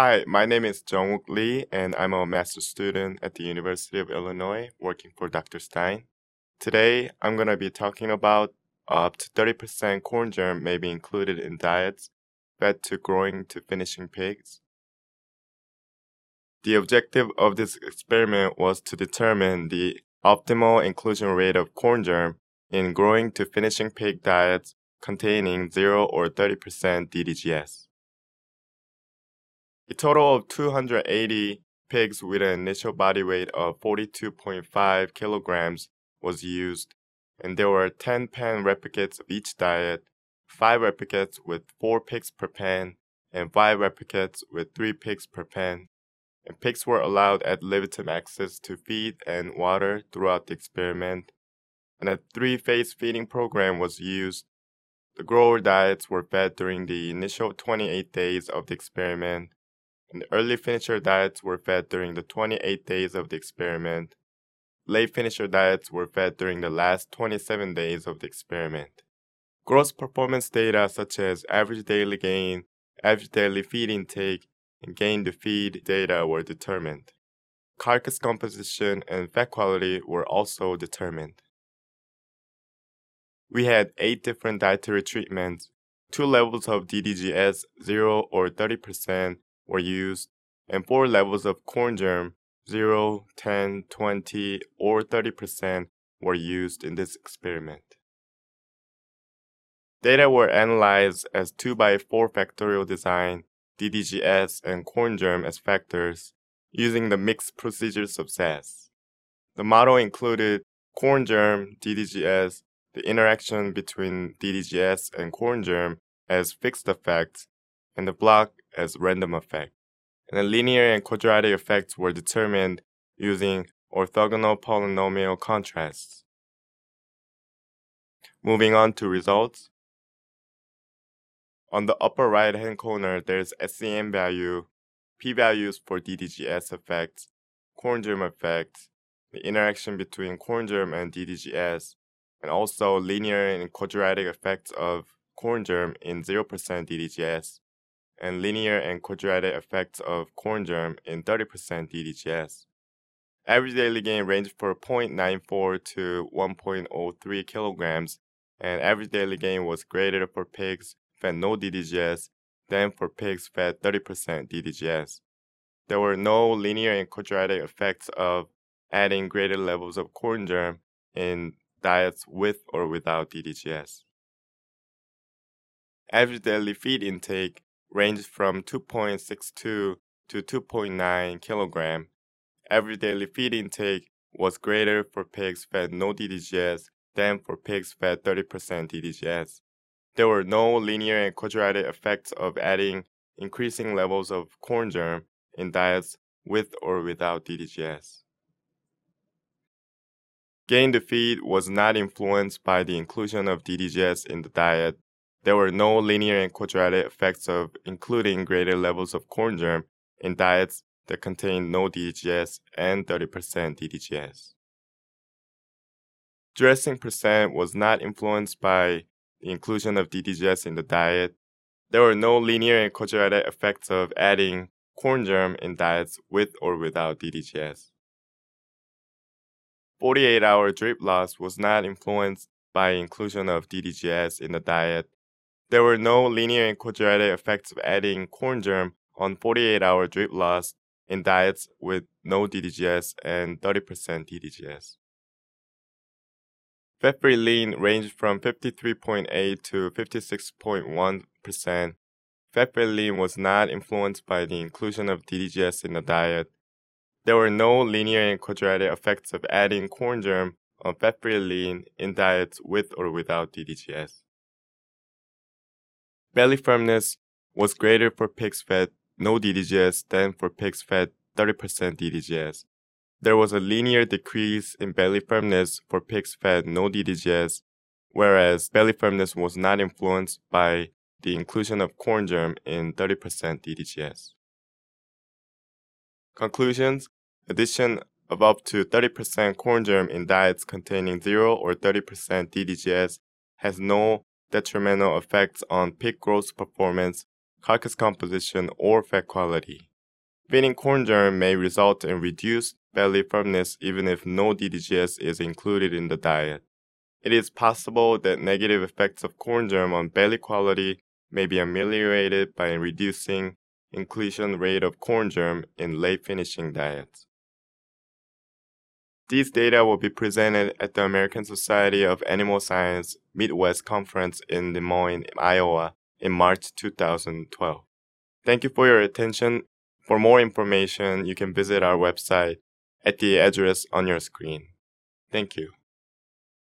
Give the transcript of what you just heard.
Hi, my name is Jungwook Lee, and I'm a master's student at the University of Illinois working for Dr. Stein. Today, I'm going to be talking about up to 30% corn germ may be included in diets fed to growing to finishing pigs. The objective of this experiment was to determine the optimal inclusion rate of corn germ in growing to finishing pig diets containing 0 or 30% DDGS. A total of 280 pigs with an initial body weight of 42.5 kilograms was used, and there were 10 pen replicates of each diet, 5 replicates with 4 pigs per pen, and 5 replicates with 3 pigs per pen. And pigs were allowed at limited access to feed and water throughout the experiment, and a three phase feeding program was used. The grower diets were fed during the initial 28 days of the experiment and early finisher diets were fed during the 28 days of the experiment. Late finisher diets were fed during the last 27 days of the experiment. Gross performance data such as average daily gain, average daily feed intake, and gain to feed data were determined. Carcass composition and fat quality were also determined. We had eight different dietary treatments, two levels of DDGS 0 or 30%, were used, and four levels of corn germ 0, 10, 20, or 30% were used in this experiment. Data were analyzed as 2 by 4 factorial design, DDGS, and corn germ as factors, using the mixed procedures of SAS. The model included corn germ, DDGS, the interaction between DDGS and corn germ as fixed effects, and the block as random effect. And the linear and quadratic effects were determined using orthogonal polynomial contrasts. Moving on to results. On the upper right hand corner, there's SEM value, p-values for DDGS effects, corn germ effects, the interaction between corn germ and DDGS, and also linear and quadratic effects of corn germ in 0% DDGS and linear and quadratic effects of corn germ in 30% DDGS. Average daily gain ranged from 0.94 to 1.03 kilograms, and average daily gain was greater for pigs fed no DDGS than for pigs fed 30% DDGS. There were no linear and quadratic effects of adding greater levels of corn germ in diets with or without DDGS. Average daily feed intake ranged from 2.62 to 2.9 kilogram. Every daily feed intake was greater for pigs fed no DDGS than for pigs fed 30% DDGS. There were no linear and quadratic effects of adding increasing levels of corn germ in diets with or without DDGS. Gain to feed was not influenced by the inclusion of DDGS in the diet there were no linear and quadratic effects of including greater levels of corn germ in diets that contained no DDGS and 30% DDGS. Dressing percent was not influenced by the inclusion of DDGS in the diet. There were no linear and quadratic effects of adding corn germ in diets with or without DDGS. 48 hour drip loss was not influenced by inclusion of DDGS in the diet there were no linear and quadratic effects of adding corn germ on 48 hour drip loss in diets with no DDGS and 30% DDGS. Fat-free lean ranged from 53.8 to 56.1%. Fat-free lean was not influenced by the inclusion of DDGS in the diet. There were no linear and quadratic effects of adding corn germ on fat-free lean in diets with or without DDGS. Belly firmness was greater for pigs fed no DDGS than for pigs fed 30% DDGS. There was a linear decrease in belly firmness for pigs fed no DDGS, whereas belly firmness was not influenced by the inclusion of corn germ in 30% DDGS. Conclusions Addition of up to 30% corn germ in diets containing 0 or 30% DDGS has no detrimental effects on pig growth performance, carcass composition, or fat quality. Feeding corn germ may result in reduced belly firmness even if no DDGS is included in the diet. It is possible that negative effects of corn germ on belly quality may be ameliorated by reducing inclusion rate of corn germ in late finishing diets. These data will be presented at the American Society of Animal Science Midwest Conference in Des Moines, Iowa in March 2012. Thank you for your attention. For more information, you can visit our website at the address on your screen. Thank you.